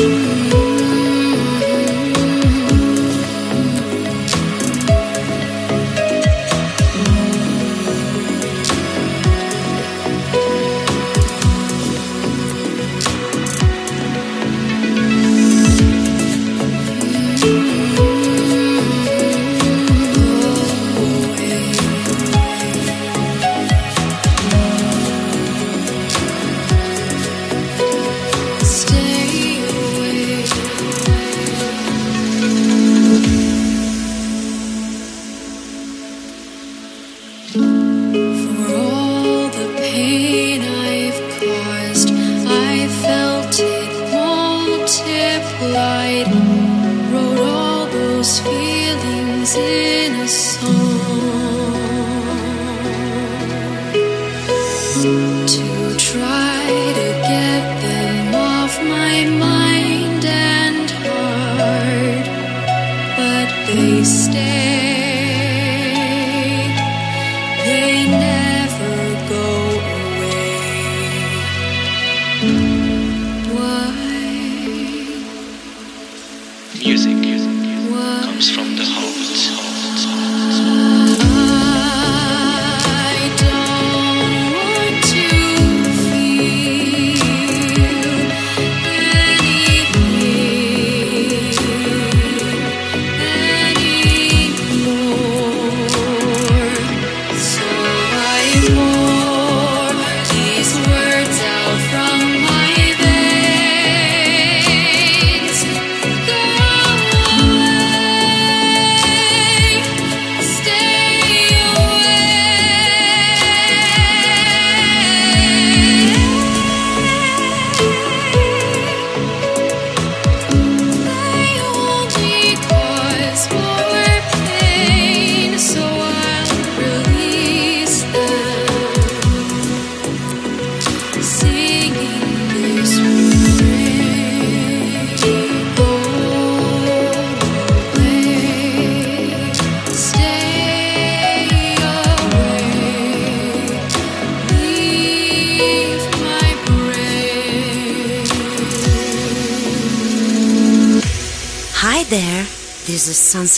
you.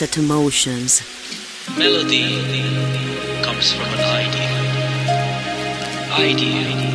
Sunset emotions. Melody comes from an idea. Idea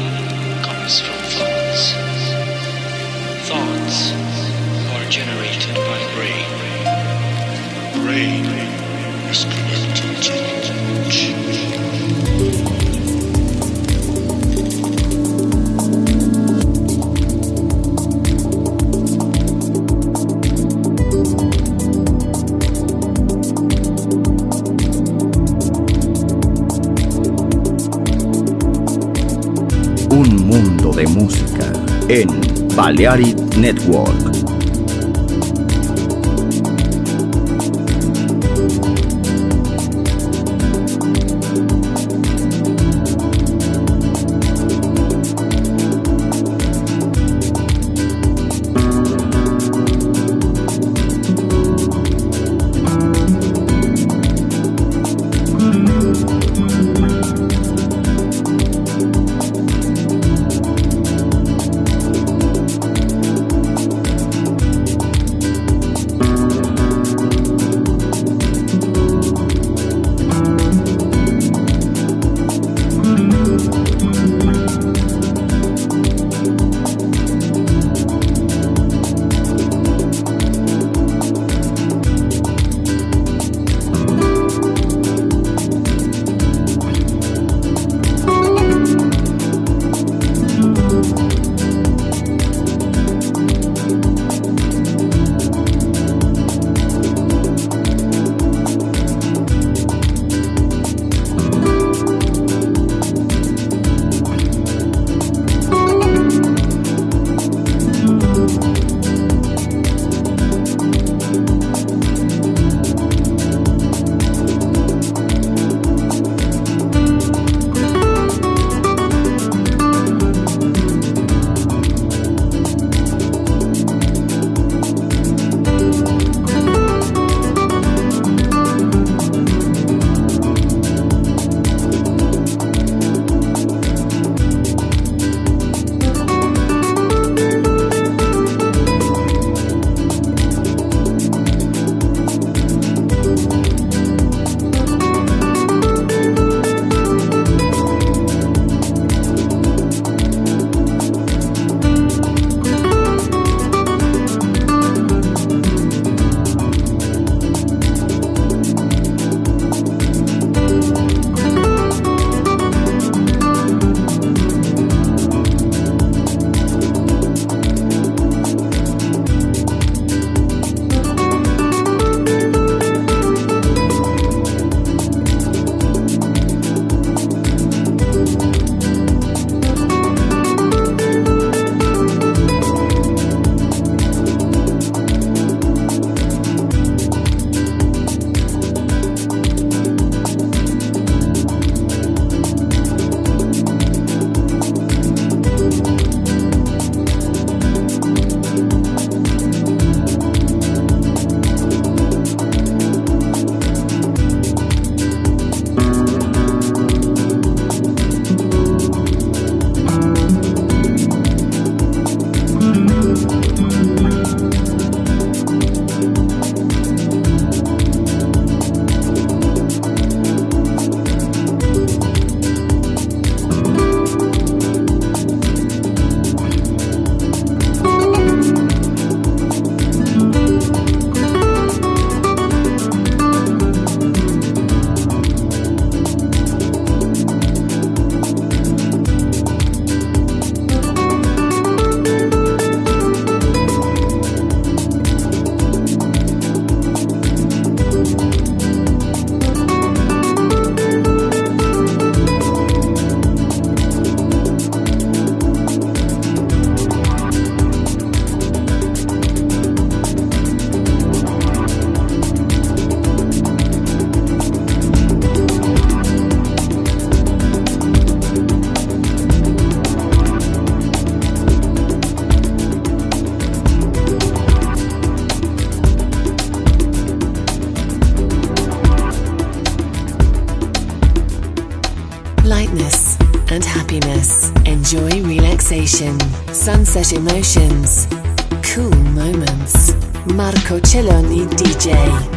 Balearic Network. Emotions, cool moments. Marco Celloni DJ.